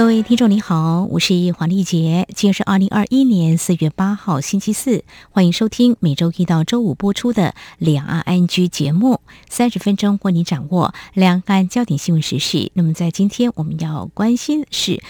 各位听众你好，我是黄丽杰，今天是二零二一年四月八号星期四，欢迎收听每周一到周五播出的两岸安居节目，三十分钟为你掌握两岸焦点新闻时事。那么在今天我们要关心的是，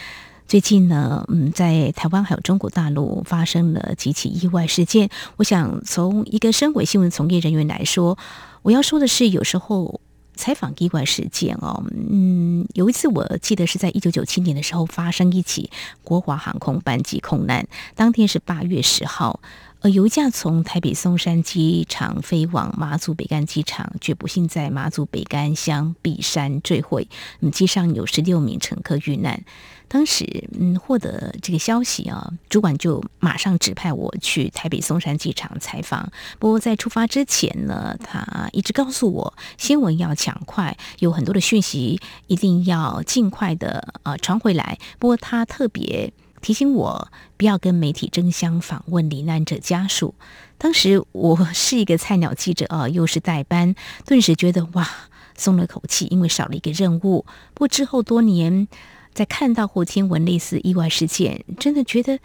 最近呢，嗯，在台湾还有中国大陆发生了几起意外事件。我想从一个身为新闻从业人员来说，我要说的是，有时候。采访意外事件哦，嗯，有一次我记得是在一九九七年的时候发生一起国华航空班机空难，当天是八月十号，呃，有一架从台北松山机场飞往马祖北干机场，却不幸在马祖北干乡碧山坠毁，嗯，机上有十六名乘客遇难。当时，嗯，获得这个消息啊，主管就马上指派我去台北松山机场采访。不过在出发之前呢，他一直告诉我，新闻要抢快，有很多的讯息一定要尽快的呃传回来。不过他特别提醒我，不要跟媒体争相访问罹难者家属。当时我是一个菜鸟记者啊，又是代班，顿时觉得哇，松了口气，因为少了一个任务。不过之后多年。在看到或听闻类似意外事件，真的觉得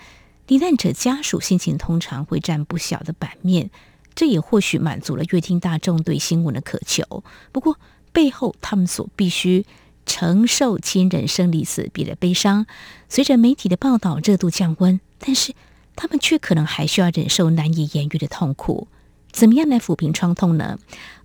罹难者家属心情通常会占不小的版面。这也或许满足了乐听大众对新闻的渴求。不过，背后他们所必须承受亲人生离死别的悲伤，随着媒体的报道热度降温，但是他们却可能还需要忍受难以言喻的痛苦。怎么样来抚平创痛呢？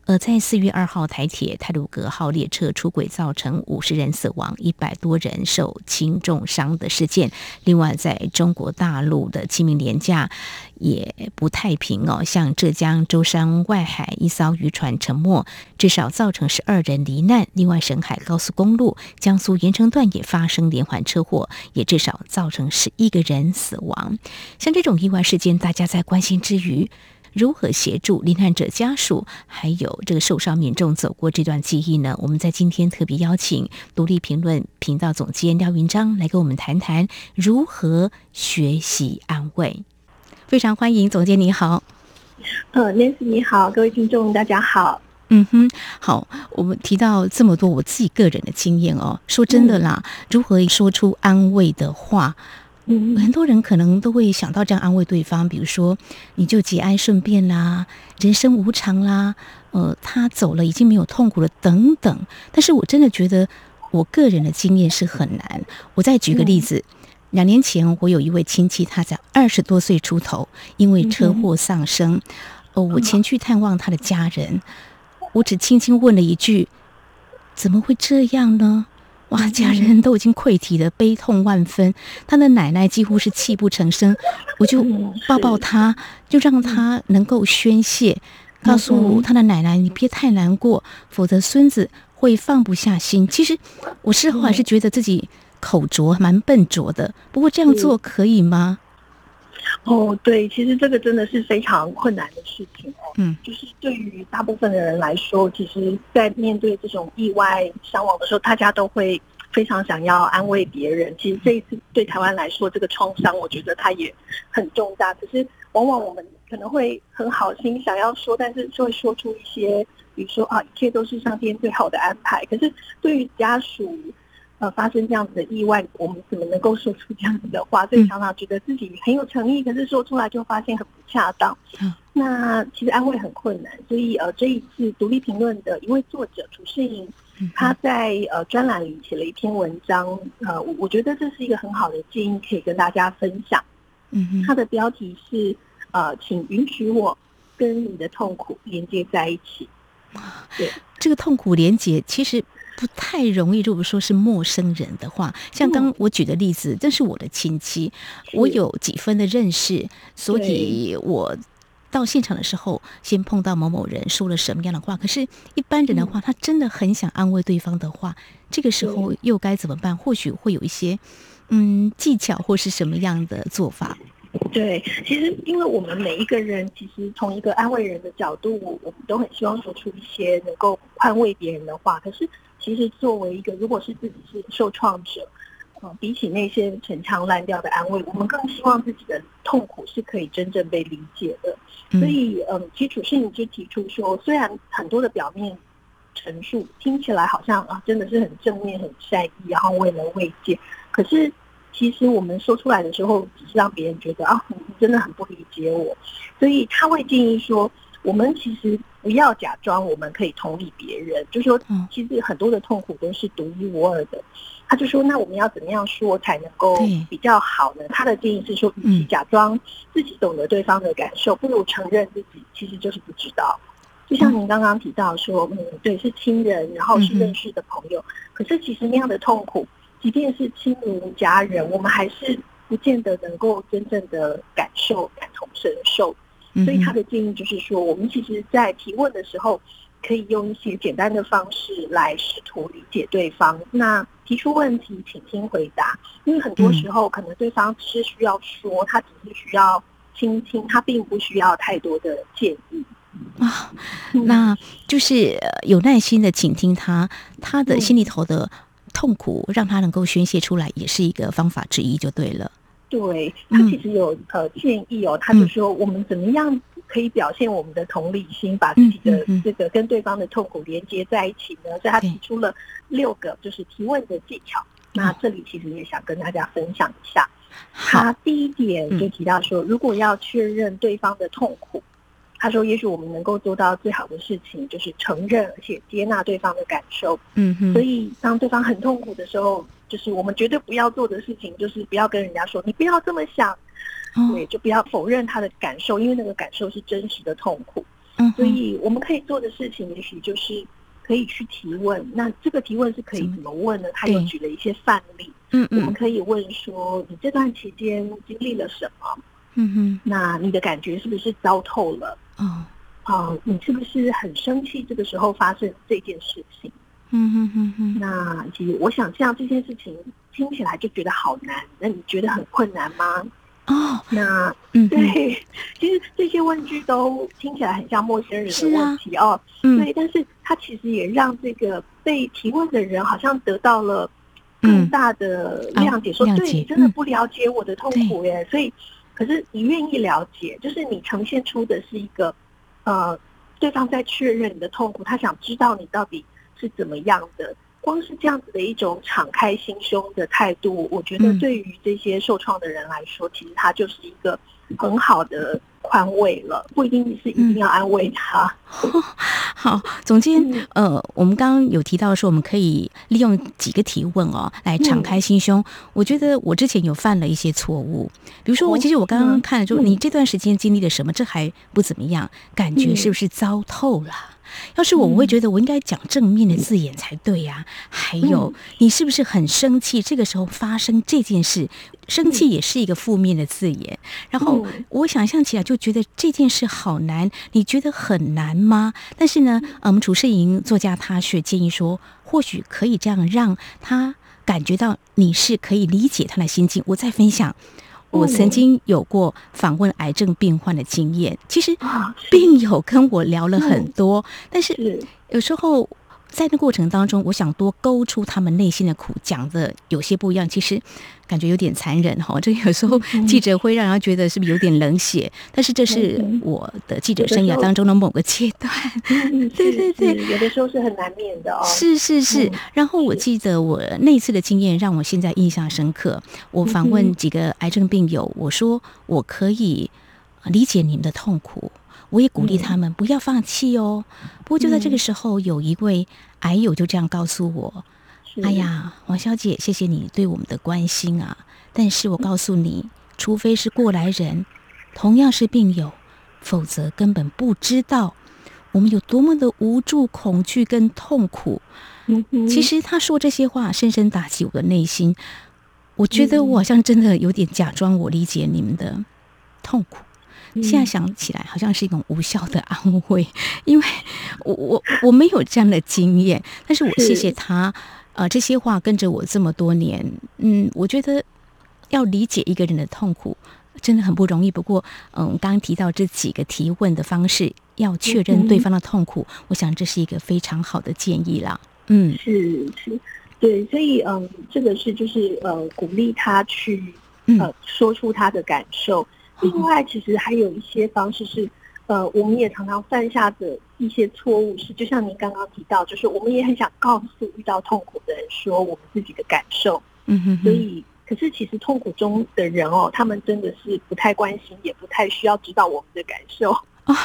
而在四月二号，台铁泰鲁格号列车出轨，造成五十人死亡、一百多人受轻重伤的事件。另外，在中国大陆的清明廉假也不太平哦，像浙江舟山外海一艘渔船沉没，至少造成十二人罹难。另外，沈海高速公路江苏盐城段也发生连环车祸，也至少造成十一个人死亡。像这种意外事件，大家在关心之余。如何协助罹难者家属，还有这个受伤民众走过这段记忆呢？我们在今天特别邀请独立评论频道总监廖云章来跟我们谈谈如何学习安慰。非常欢迎总监，你好。呃，Nancy 你好，各位听众大家好。嗯哼，好，我们提到这么多我自己个人的经验哦，说真的啦，如何说出安慰的话？很多人可能都会想到这样安慰对方，比如说你就节哀顺变啦，人生无常啦，呃，他走了已经没有痛苦了等等。但是我真的觉得我个人的经验是很难。我再举个例子，两年前我有一位亲戚，他在二十多岁出头，因为车祸丧生。哦，我前去探望他的家人，我只轻轻问了一句：“怎么会这样呢？”哇！家人都已经溃体了，悲痛万分。他的奶奶几乎是泣不成声，我就抱抱他，就让他能够宣泄，告诉他的奶奶：“你别太难过，否则孙子会放不下心。”其实我事后还是觉得自己口拙，蛮笨拙的。不过这样做可以吗？哦，对，其实这个真的是非常困难的事情哦。嗯，就是对于大部分的人来说，其实，在面对这种意外伤亡的时候，大家都会非常想要安慰别人。其实这一次对台湾来说，这个创伤，我觉得它也很重大。可是，往往我们可能会很好心想要说，但是就会说出一些，比如说啊，一切都是上天最好的安排。可是，对于家属。呃，发生这样子的意外，我们怎么能够说出这样子的话？所以常常觉得自己很有诚意，可是说出来就发现很不恰当。那其实安慰很困难，所以呃，这一次独立评论的一位作者楚世英，他在呃专栏里写了一篇文章，呃，我我觉得这是一个很好的建议，可以跟大家分享。嗯他的标题是呃，请允许我跟你的痛苦连接在一起。对，这个痛苦连接其实。不太容易。如果说是陌生人的话，像刚我举的例子，这是我的亲戚，我有几分的认识，所以我到现场的时候，先碰到某某人说了什么样的话。可是，一般人的话，他真的很想安慰对方的话，这个时候又该怎么办？或许会有一些嗯技巧，或是什么样的做法。对，其实因为我们每一个人，其实从一个安慰人的角度，我们都很希望说出一些能够宽慰别人的话。可是，其实作为一个如果是自己是受创者，呃，比起那些陈腔滥调的安慰，我们更希望自己的痛苦是可以真正被理解的。所以，嗯，基础是你就提出说，虽然很多的表面陈述听起来好像啊，真的是很正面、很善意，然后为了慰藉，可是其实我们说出来的时候，只是让别人觉得啊，你真的很不理解我。所以他会建议说，我们其实不要假装我们可以同理别人，就说其实很多的痛苦都是独一无二的。他就说：“那我们要怎么样说才能够比较好呢？”他的建议是说：“与其假装自己懂得对方的感受，不如承认自己其实就是不知道。”就像您刚刚提到说：“嗯，对，是亲人，然后是认识的朋友，可是其实那样的痛苦，即便是亲如家人，我们还是不见得能够真正的感受、感同身受。”所以他的建议就是说：“我们其实，在提问的时候。”可以用一些简单的方式来试图理解对方。那提出问题，请听回答。因为很多时候，可能对方是需要说，他只是需要倾听，他并不需要太多的建议啊。那就是有耐心的倾听他，他的心里头的痛苦，让他能够宣泄出来，也是一个方法之一，就对了。对他其实有呃建议哦，他就说我们怎么样。可以表现我们的同理心，把自己的这个跟对方的痛苦连接在一起呢？所以他提出了六个就是提问的技巧。那这里其实也想跟大家分享一下。他第一点就提到说，如果要确认对方的痛苦，他说，也许我们能够做到最好的事情就是承认而且接纳对方的感受。嗯哼。所以当对方很痛苦的时候，就是我们绝对不要做的事情，就是不要跟人家说你不要这么想。对，就不要否认他的感受，因为那个感受是真实的痛苦。嗯，所以我们可以做的事情，也许就是可以去提问。那这个提问是可以怎么问呢？他又举了一些范例。嗯嗯，我们可以问说：你这段期间经历了什么？嗯哼，那你的感觉是不是糟透了？哦，啊，你是不是很生气？这个时候发生这件事情？嗯哼哼哼。那其实我想，像这件事情听起来就觉得好难。那你觉得很困难吗？哦，那嗯，对，其实这些问句都听起来很像陌生人的问题哦。对，但是他其实也让这个被提问的人好像得到了更大的谅解，说对你真的不了解我的痛苦耶。所以，可是你愿意了解，就是你呈现出的是一个呃，对方在确认你的痛苦，他想知道你到底是怎么样的。光是这样子的一种敞开心胸的态度，我觉得对于这些受创的人来说，其实他就是一个很好的宽慰了，不一定是一定要安慰他。好，总监，呃，我们刚刚有提到说，我们可以利用几个提问哦，来敞开心胸。我觉得我之前有犯了一些错误，比如说，我其实我刚刚看，就你这段时间经历了什么，这还不怎么样，感觉是不是糟透了？要是我，我会觉得我应该讲正面的字眼才对呀。还有，你是不是很生气？这个时候发生这件事，生气也是一个负面的字眼。然后我想象起来就觉得这件事好难，你觉得很难吗？但是呢，我们楚世莹作家他却建议说，或许可以这样让他感觉到你是可以理解他的心境。我再分享。我曾经有过访问癌症病患的经验，其实病友跟我聊了很多，但是。有时候。在那过程当中，我想多勾出他们内心的苦，讲的有些不一样。其实感觉有点残忍哈，这有时候记者会让人觉得是不是有点冷血？但是这是我的记者生涯当中的某个阶段。对对对，有的时候是很难免的哦。是是是。然后我记得我那次的经验让我现在印象深刻。我访问几个癌症病友，我说我可以理解你们的痛苦。我也鼓励他们不要放弃哦。不过就在这个时候，有一位癌友就这样告诉我：“哎呀，王小姐，谢谢你对我们的关心啊！但是我告诉你，除非是过来人，同样是病友，否则根本不知道我们有多么的无助、恐惧跟痛苦。”其实他说这些话，深深打击我的内心。我觉得我好像真的有点假装我理解你们的痛苦。现在想起来，好像是一种无效的安慰，因为我我我没有这样的经验，但是我谢谢他，呃，这些话跟着我这么多年，嗯，我觉得要理解一个人的痛苦真的很不容易。不过，嗯，刚刚提到这几个提问的方式，要确认对方的痛苦，我想这是一个非常好的建议啦。嗯，是是。对，所以嗯，这个是就是呃，鼓励他去呃说出他的感受。另外，其实还有一些方式是，呃，我们也常常犯下的一些错误是，就像您刚刚提到，就是我们也很想告诉遇到痛苦的人说我们自己的感受。嗯哼。所以，可是其实痛苦中的人哦，他们真的是不太关心，也不太需要知道我们的感受。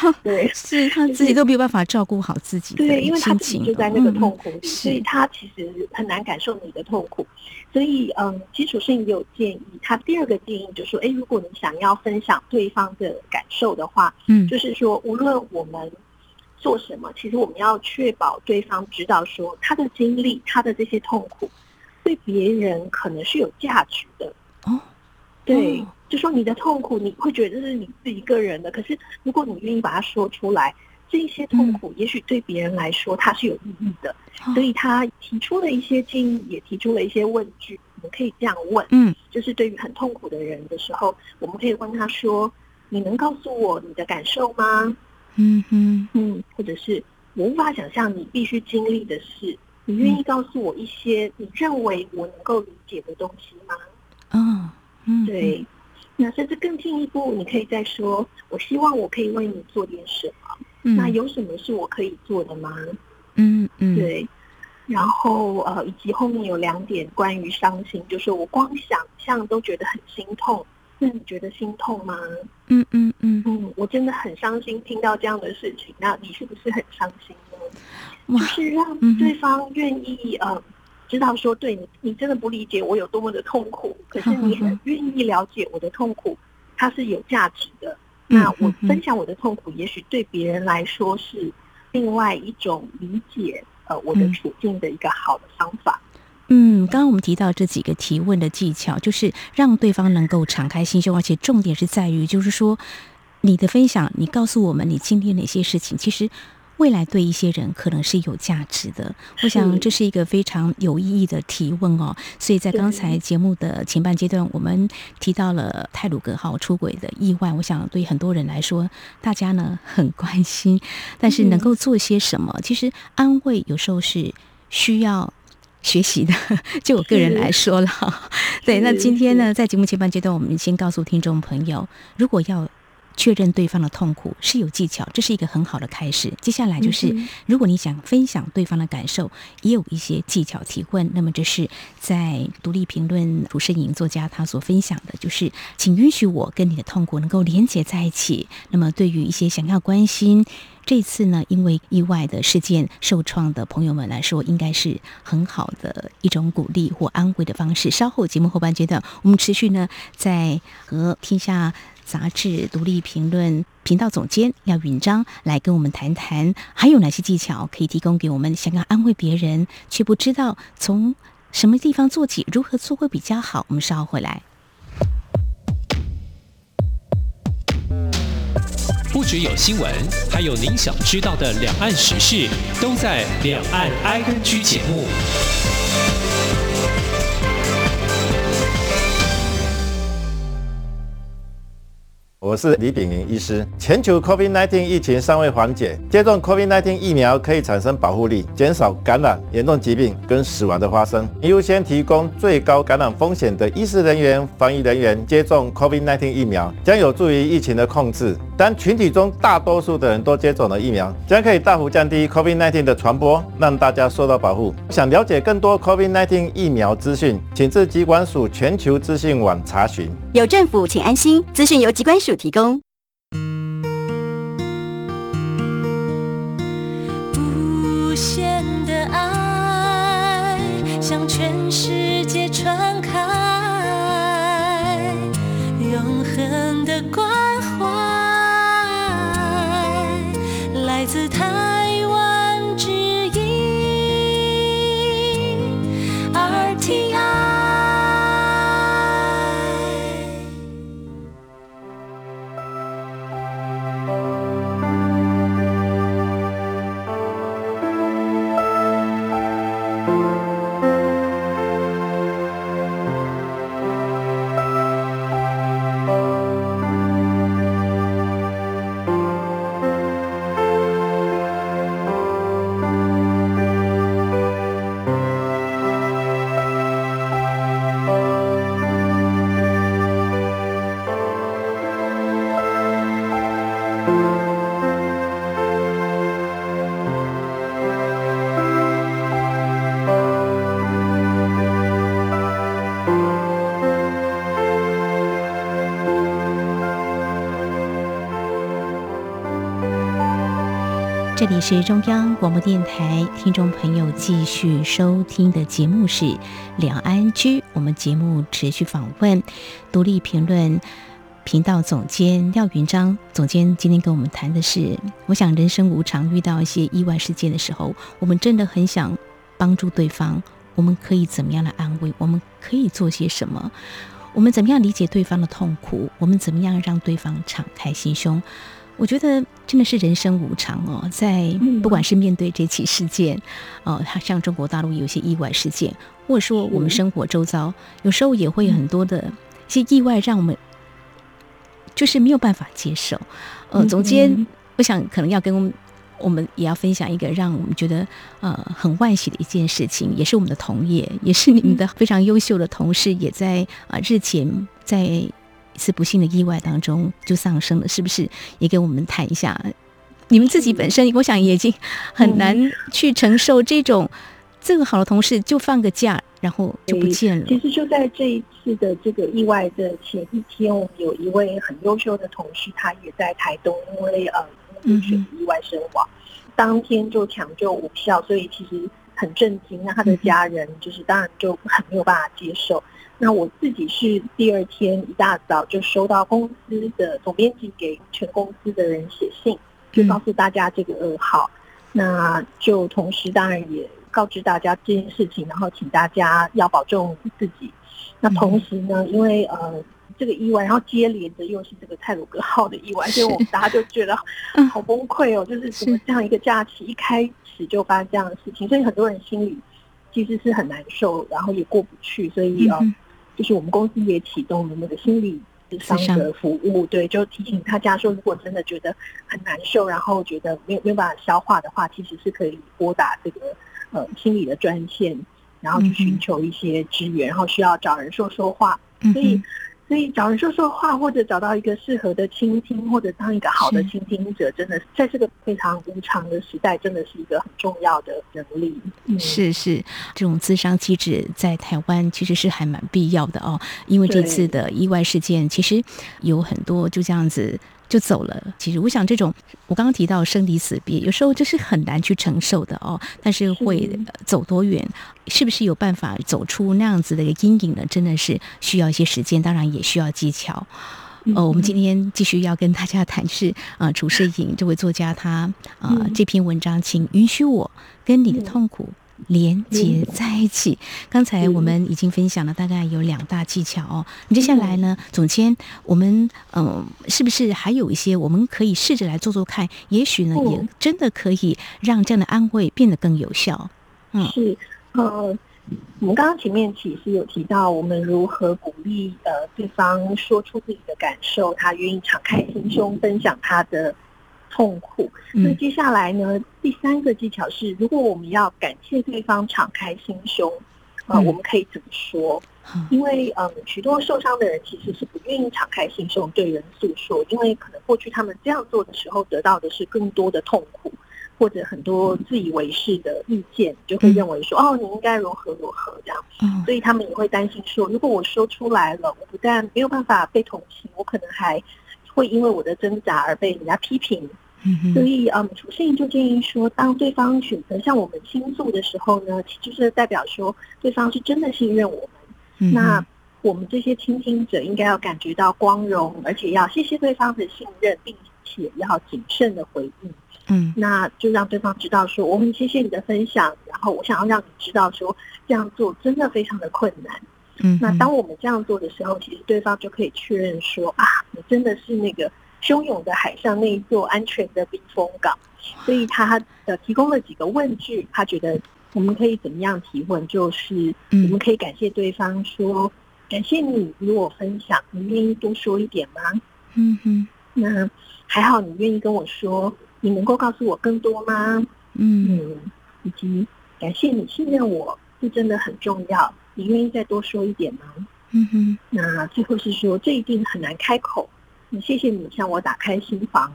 对，是他自己都没有办法照顾好自己，对，因为他自己就在那个痛苦里，所以他其实很难感受你的痛苦。所以，嗯，基础性也有建议。他第二个建议就是说，哎，如果你想要分享对方的感受的话，嗯，就是说，无论我们做什么，其实我们要确保对方知道，说他的经历，他的这些痛苦，对别人可能是有价值的。哦，对。就说你的痛苦，你会觉得是你自己个人的。可是如果你愿意把它说出来，这一些痛苦也许对别人来说它是有意义的。所以他提出了一些建议，也提出了一些问句。我们可以这样问：嗯，就是对于很痛苦的人的时候，我们可以问他说：“你能告诉我你的感受吗？”嗯哼，嗯，或者是我无法想象你必须经历的事，你愿意告诉我一些你认为我能够理解的东西吗？嗯嗯，对。那甚至更进一步，你可以再说：“我希望我可以为你做点什么。”那有什么是我可以做的吗？嗯嗯，对。然后呃，以及后面有两点关于伤心，就是我光想象都觉得很心痛。那你觉得心痛吗？嗯嗯嗯嗯，我真的很伤心，听到这样的事情。那你是不是很伤心呢？就是让对方愿意呃。知道说对你，你真的不理解我有多么的痛苦，可是你很愿意了解我的痛苦，它是有价值的。那我分享我的痛苦，也许对别人来说是另外一种理解呃我的处境的一个好的方法。嗯，刚刚我们提到这几个提问的技巧，就是让对方能够敞开心胸，而且重点是在于，就是说你的分享，你告诉我们你经历哪些事情，其实。未来对一些人可能是有价值的，我想这是一个非常有意义的提问哦。所以在刚才节目的前半阶段，我们提到了泰鲁格号出轨的意外，我想对很多人来说，大家呢很关心，但是能够做些什么？其实安慰有时候是需要学习的。就我个人来说了，对。那今天呢，在节目前半阶段，我们先告诉听众朋友，如果要。确认对方的痛苦是有技巧，这是一个很好的开始。接下来就是，如果你想分享对方的感受，也有一些技巧提问。那么这是在独立评论涂胜颖作家他所分享的，就是请允许我跟你的痛苦能够连接在一起。那么对于一些想要关心这次呢，因为意外的事件受创的朋友们来说，应该是很好的一种鼓励或安慰的方式。稍后节目后半阶段，我们持续呢在和天下。杂志独立评论频道总监廖允章来跟我们谈谈，还有哪些技巧可以提供给我们想要安慰别人却不知道从什么地方做起，如何做会比较好？我们稍后回来。不只有新闻，还有您想知道的两岸时事，都在《两岸 I N G》节目。我是李炳林医师。全球 COVID-19 疫情尚未缓解，接种 COVID-19 疫苗可以产生保护力，减少感染、严重疾病跟死亡的发生。优先提供最高感染风险的医师人员、防疫人员接种 COVID-19 疫苗，将有助于疫情的控制。当群体中大多数的人都接种了疫苗，将可以大幅降低 COVID-19 的传播，让大家受到保护。想了解更多 COVID-19 疫苗资讯，请至疾管署全球资讯网查询。有政府，请安心。资讯由疾管署提供。无限的爱向全世这里是中央广播电台，听众朋友继续收听的节目是《两岸居》。我们节目持续访问独立评论频道总监廖云章总监。今天跟我们谈的是，我想人生无常，遇到一些意外事件的时候，我们真的很想帮助对方。我们可以怎么样来安慰？我们可以做些什么？我们怎么样理解对方的痛苦？我们怎么样让对方敞开心胸？我觉得真的是人生无常哦，在不管是面对这起事件，哦，它像中国大陆有些意外事件，或者说我们生活周遭有时候也会有很多的一些意外，让我们就是没有办法接受。呃，总监，我想可能要跟我们也要分享一个让我们觉得呃很惋喜的一件事情，也是我们的同业，也是你们的非常优秀的同事，也在啊日前在。一次不幸的意外当中就丧生了，是不是？也给我们谈一下，你们自己本身，我想也已经很难去承受这种这个好的同事就放个假，然后就不见了。其实就在这一次的这个意外的前一天，我们有一位很优秀的同事，他也在台东，因为呃，因为意外身亡，当天就抢救无效，所以其实很震惊。那他的家人就是当然就很没有办法接受。那我自己是第二天一大早就收到公司的总编辑给全公司的人写信，就告诉大家这个噩耗。那就同时当然也告知大家这件事情，然后请大家要保重自己。那同时呢，因为呃这个意外，然后接连的又是这个泰鲁格号的意外，所以我们大家就觉得好崩溃哦，就是怎么这样一个假期一开始就发生这样的事情，所以很多人心里其实是很难受，然后也过不去，所以呃。就是我们公司也启动了那个心理商的服务，对，就提醒大家说，如果真的觉得很难受，然后觉得没有没有办法消化的话，其实是可以拨打这个呃心理的专线，然后去寻求一些支援，然后需要找人说说话，所以。所以找人说说话，或者找到一个适合的倾听，或者当一个好的倾听者，真的在这个非常无常的时代，真的是一个很重要的能力。是是，这种自伤机制在台湾其实是还蛮必要的哦，因为这次的意外事件，其实有很多就这样子。就走了。其实我想，这种我刚刚提到生离死别，有时候就是很难去承受的哦。但是会走多远，是不是有办法走出那样子的一个阴影呢？真的是需要一些时间，当然也需要技巧。呃，我们今天继续要跟大家谈是啊，楚世颖这位作家他啊这篇文章，请允许我跟你的痛苦。连接在一起。刚才我们已经分享了大概有两大技巧哦。接下来呢，总监，我们嗯，是不是还有一些我们可以试着来做做看？也许呢，也真的可以让这样的安慰变得更有效。嗯，是呃，我们刚刚前面其实有提到，我们如何鼓励呃对方说出自己的感受，他愿意敞开心胸分享他的。痛苦。那接下来呢？第三个技巧是，如果我们要感谢对方敞开心胸，啊，我们可以怎么说？因为嗯，许多受伤的人其实是不愿意敞开心胸对人诉说，因为可能过去他们这样做的时候得到的是更多的痛苦，或者很多自以为是的意见，就会认为说哦，你应该如何如何这样。所以他们也会担心说，如果我说出来了，我不但没有办法被同情，我可能还会因为我的挣扎而被人家批评。所以，嗯，楚世英就建议说，当对方选择向我们倾诉的时候呢，就是代表说对方是真的信任我们。那我们这些倾听者应该要感觉到光荣，而且要谢谢对方的信任，并且要谨慎的回应。嗯，那就让对方知道说，我很谢谢你的分享，然后我想要让你知道说，这样做真的非常的困难。嗯，那当我们这样做的时候，其实对方就可以确认说，啊，你真的是那个。汹涌的海上那一座安全的避风港，所以他呃提供了几个问句，他觉得我们可以怎么样提问？就是我们可以感谢对方说，感谢你与我分享，你愿意多说一点吗？嗯哼，那还好，你愿意跟我说，你能够告诉我更多吗？嗯，以及感谢你信任我，这真的很重要，你愿意再多说一点吗？嗯哼，那最后是说，这一定很难开口。谢谢你向我打开心房，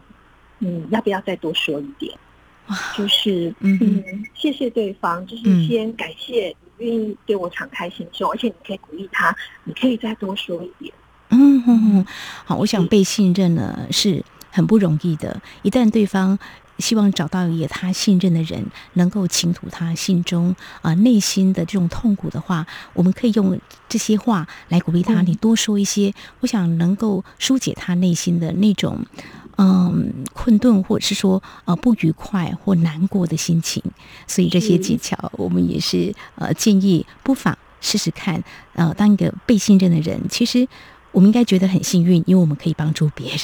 嗯，要不要再多说一点？就是嗯，谢谢对方，就是先感谢你愿意对我敞开心胸，而且你可以鼓励他，你可以再多说一点。嗯，好，我想被信任呢是很不容易的，一旦对方。希望找到一个他信任的人，能够倾吐他心中啊、内心的这种痛苦的话，我们可以用这些话来鼓励他，嗯你多说一些，我想能够疏解他内心的那种。嗯，困顿或者是说呃不愉快或难过的心情，所以这些技巧我们也是呃建议不妨试试看。呃，当一个被信任的人，其实我们应该觉得很幸运，因为我们可以帮助别人。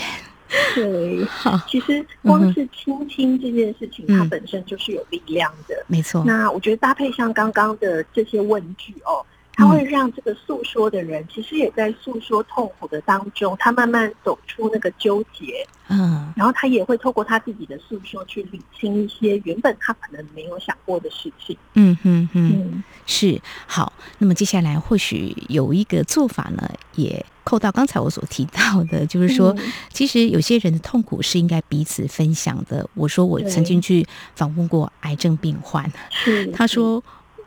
对，好，其实光是倾听这件事情，嗯。它本身就是有力量的。没错，那我觉得搭配上刚刚的这些问句哦，它会让这个诉说的人，其实也在诉说痛苦的当中，他慢慢走出那个纠结，嗯，然后他也会透过他自己的诉说去理清一些原本他可能没有想过的事情。嗯哼哼，嗯，是好。那么接下来或许有一个做法呢，也扣到刚才我所提到的，就是说，嗯其实有些人的痛苦是应该彼此分享的。我说我曾经去访问过癌症病患，是他说。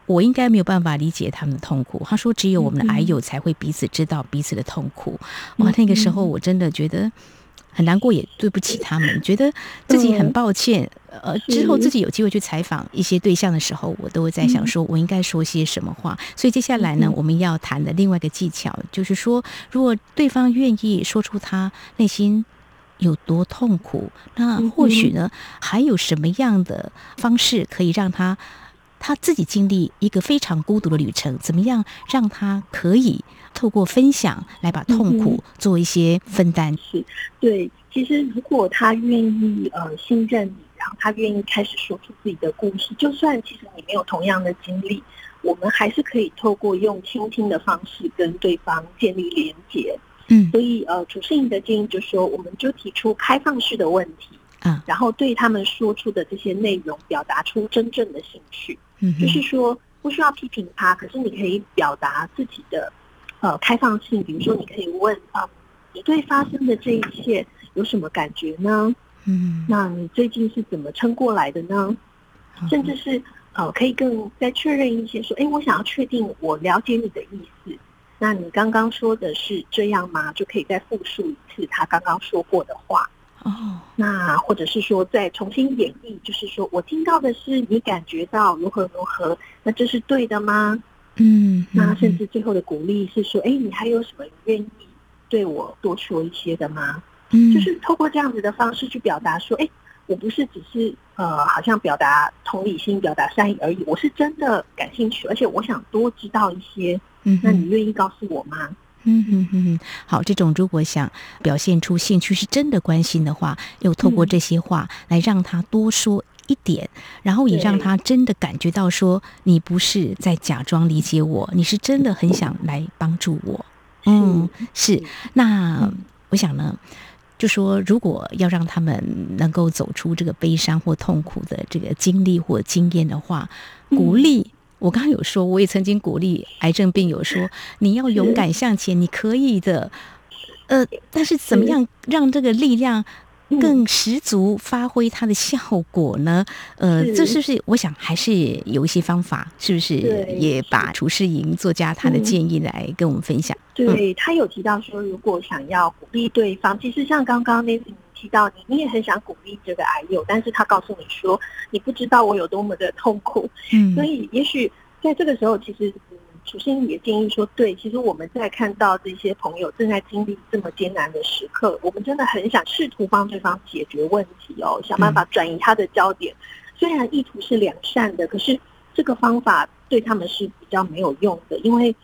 我应该没有办法理解他们的痛苦。他说，只有我们的嗯癌友才会彼此知道彼此的痛苦。哇嗯，那个时候我真的觉得很难过，也对不起他们，觉得自己很嗯抱歉。呃，之后自己有机会去采访一些对象的时候，我都会在想，说我应该说些什么话。所以接下来呢嗯，我们要谈的另外一个技巧，就是说，如果对方愿意说出他内心。有多痛苦？那嗯或许呢，还有什么样的方式可以让他他自己经历一个非常孤独的旅程？怎么样让他可以透过分享来把痛苦做一些分担？是，对。其实如果他愿意呃信任你，然后他愿意开始说出自己的故事，就算其实你没有同样的经历，我们还是可以透过用倾听的方式跟对方建立连接。嗯所以呃，主持人的建议就是说，我们就提出开放式的问题，啊，然后对他们说出的这些内容表达出真正的兴趣。嗯，就是说不需要批评他，可是你可以表达自己的呃开放性，比如说你可以问啊、你对发生的这一切有什么感觉呢？嗯，那你最近是怎么撑过来的呢？甚至是呃，可以更再确认一些，说，哎，我想要确定我了解你的意思。那你刚刚说的是这样吗？就可以再复述一次他刚刚说过的话。哦，那或者是说再重新演绎，就是说我听到的是你感觉到如何如何，那这是对的吗？嗯，那嗯甚至最后的鼓励是说，哎，你还有什么愿意对我多说一些的吗？嗯就是透过这样子的方式去表达说，哎，我不是只是呃，好像表达同理心、表达善意而已，我是真的感兴趣，而且我想多知道一些。嗯那你愿意告诉我吗？嗯哼哼哼，好，这种如果想表现出兴趣是真的关心的话，又透过嗯这些话来让他多说一点，然后也让他真的感觉到说你不是在假装理解我，你是真的很想来帮助我。嗯，是。那嗯我想呢，就说如果要让他们能够走出这个悲伤或痛苦的这个经历或经验的话，鼓嗯励。我刚刚有说，我也曾经鼓励癌症病友说，你要勇敢向前，你可以的。呃，但是怎么样让这个力量嗯更十足，发挥它的效果呢？呃，这是不是我想还是有一些方法，是不是也把厨师营作家他的嗯建议来跟我们分享？对他有提到说，如果想要鼓励对方，其实像刚刚那提到你，你也很想鼓励这个癌友，但是他告诉你说，你不知道我有多么的痛苦，嗯所以也许在这个时候，其实嗯，楚心也建议说，对，其实我们在看到这些朋友正在经历这么艰难的时刻，我们真的很想试图帮对方解决问题哦，想办法转移他的焦点。虽然意图是良善的，可是这个方法对他们是比较没有用的，因为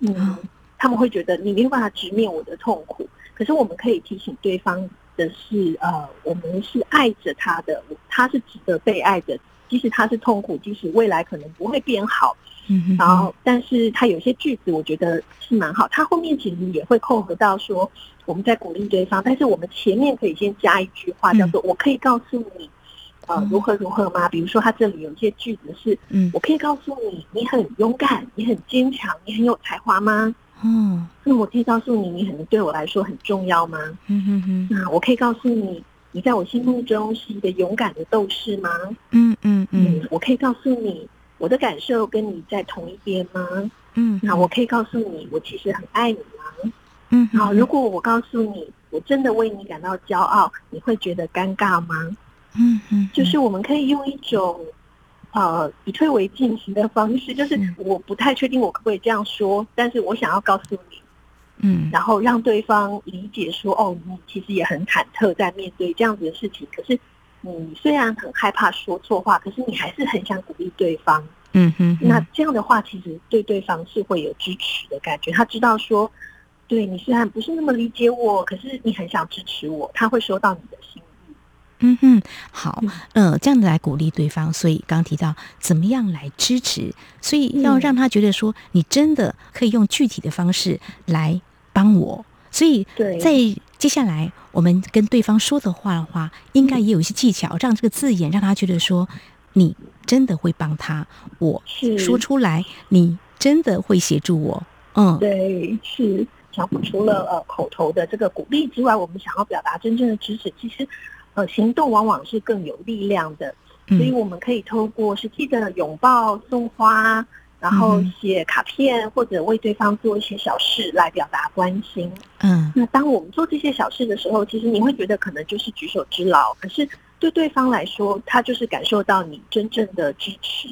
嗯，他们会觉得你没有办法直面我的痛苦。可是我们可以提醒对方的是，呃，我们是爱着他的，他是值得被爱的。即使他是痛苦，即使未来可能不会变好，嗯然后，但是他有些句子我觉得是蛮好，他后面其实也会扣合到说我们在鼓励对方，但是我们前面可以先加一句话，嗯叫做“我可以告诉你，呃哦，如何如何吗？”比如说他这里有一些句子是嗯“我可以告诉你，你很勇敢，你很坚强，你很有才华吗？”哦，那我可以告诉你，你可能对我来说很重要吗？嗯哼哼，那我可以告诉你，你在我心目中是一个勇敢的斗士吗？嗯嗯嗯我可以告诉你，我的感受跟你在同一边吗？嗯，那我可以告诉你，我其实很爱你吗？嗯好，如果我告诉你，我真的为你感到骄傲，你会觉得尴尬吗？嗯嗯，就是我们可以用一种呃以退为进行的方式，就是我不太确定我可不可以这样说，但是我想要告诉你，嗯，然后让对方理解说，哦，你其实也很忐忑在面对这样子的事情，可是你虽然很害怕说错话，可是你还是很想鼓励对方。嗯哼，那这样的话，其实对对方是会有支持的感觉。他知道说，对你虽然不是那么理解我，可是你很想支持我，他会收到你的心意。嗯哼，好，呃，这样子来鼓励对方。所以刚提到怎么样来支持，所以要让他觉得说，你真的可以用具体的方式来帮我。所以在接下来我们跟对方说的话的话，应该也有一些技巧，让这个字眼让他觉得说你。真的会帮他，我说出来，你真的会协助我。嗯，对，是。想除了呃口头的这个鼓励之外，我们想要表达真正的支持，其实呃行动往往是更有力量的。所以我们可以透过实际的拥抱、送花，然后写卡片，或者为对方做一些小事来表达关心。嗯，那当我们做这些小事的时候，其实你会觉得可能就是举手之劳，可是。对对方来说，他就是感受到你真正的支持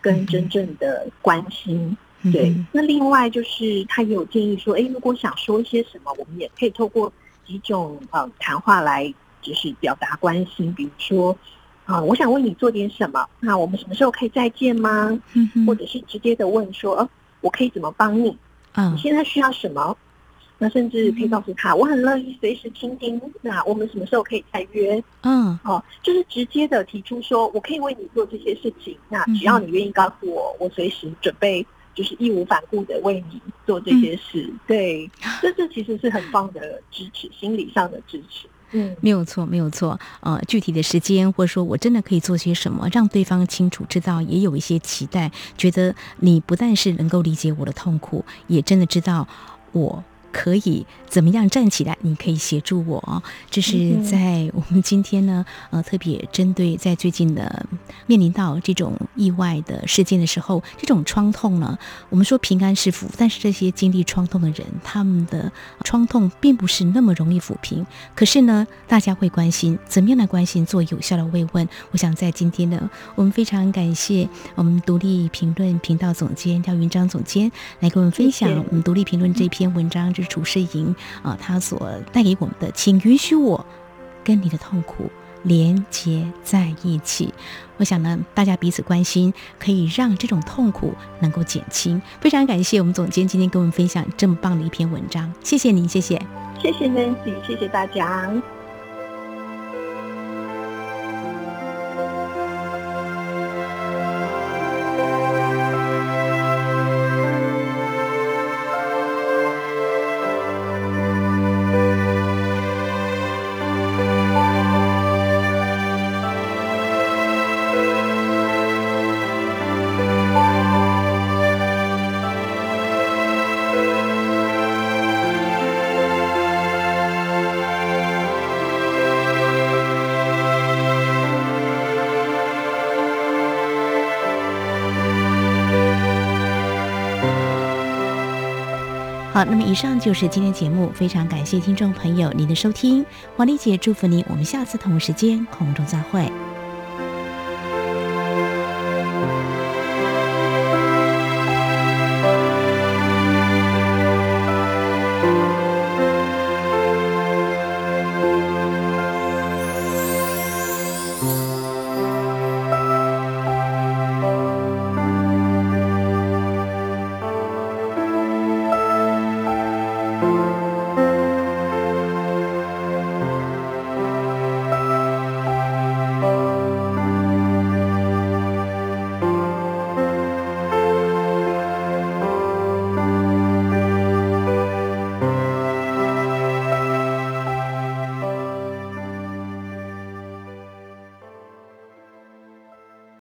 跟真正的关心。对，那另外就是他也有建议说，哎，如果想说一些什么，我们也可以透过几种呃谈话来，就是表达关心。比如说，啊，我想为你做点什么，那我们什么时候可以再见吗？嗯或者是直接的问说，呃，我可以怎么帮你？啊，你现在需要什么？那甚至可以告诉他，我很乐意随时倾听。那我们什么时候可以再约？嗯，哦，就是直接的提出说，我可以为你做这些事情。那只要你愿意告诉我，我随时准备，就是义无反顾的为你做这些事。对，这这其实是很棒的支持，心理上的支持。嗯，没有错，没有错。呃，具体的时间，或者说我真的可以做些什么，让对方清楚知道，也有一些期待，觉得你不但是能够理解我的痛苦，也真的知道我。可以怎么样站起来？你可以协助我。这是在我们今天呢，呃，特别针对在最近的面临到这种意外的事件的时候，这种创痛呢，我们说平安是福，但是这些经历创痛的人，他们的创痛并不是那么容易抚平。可是呢，大家会关心怎么样来关心做有效的慰问。我想在今天呢，我们非常感谢我们独立评论频道总监廖云章总监来跟我们分享我们独立评论这篇文章。主持营啊，他所带给我们的，请允许我跟你的痛苦连接在一起。我想呢，大家彼此关心，可以让这种痛苦能够减轻。非常感谢我们总监今天跟我们分享这么棒的一篇文章，谢谢您，谢谢，谢谢 Nancy，谢谢大家。好，那么以上就是今天节目，非常感谢听众朋友您的收听，王丽姐祝福您，我们下次同一时间空中再会。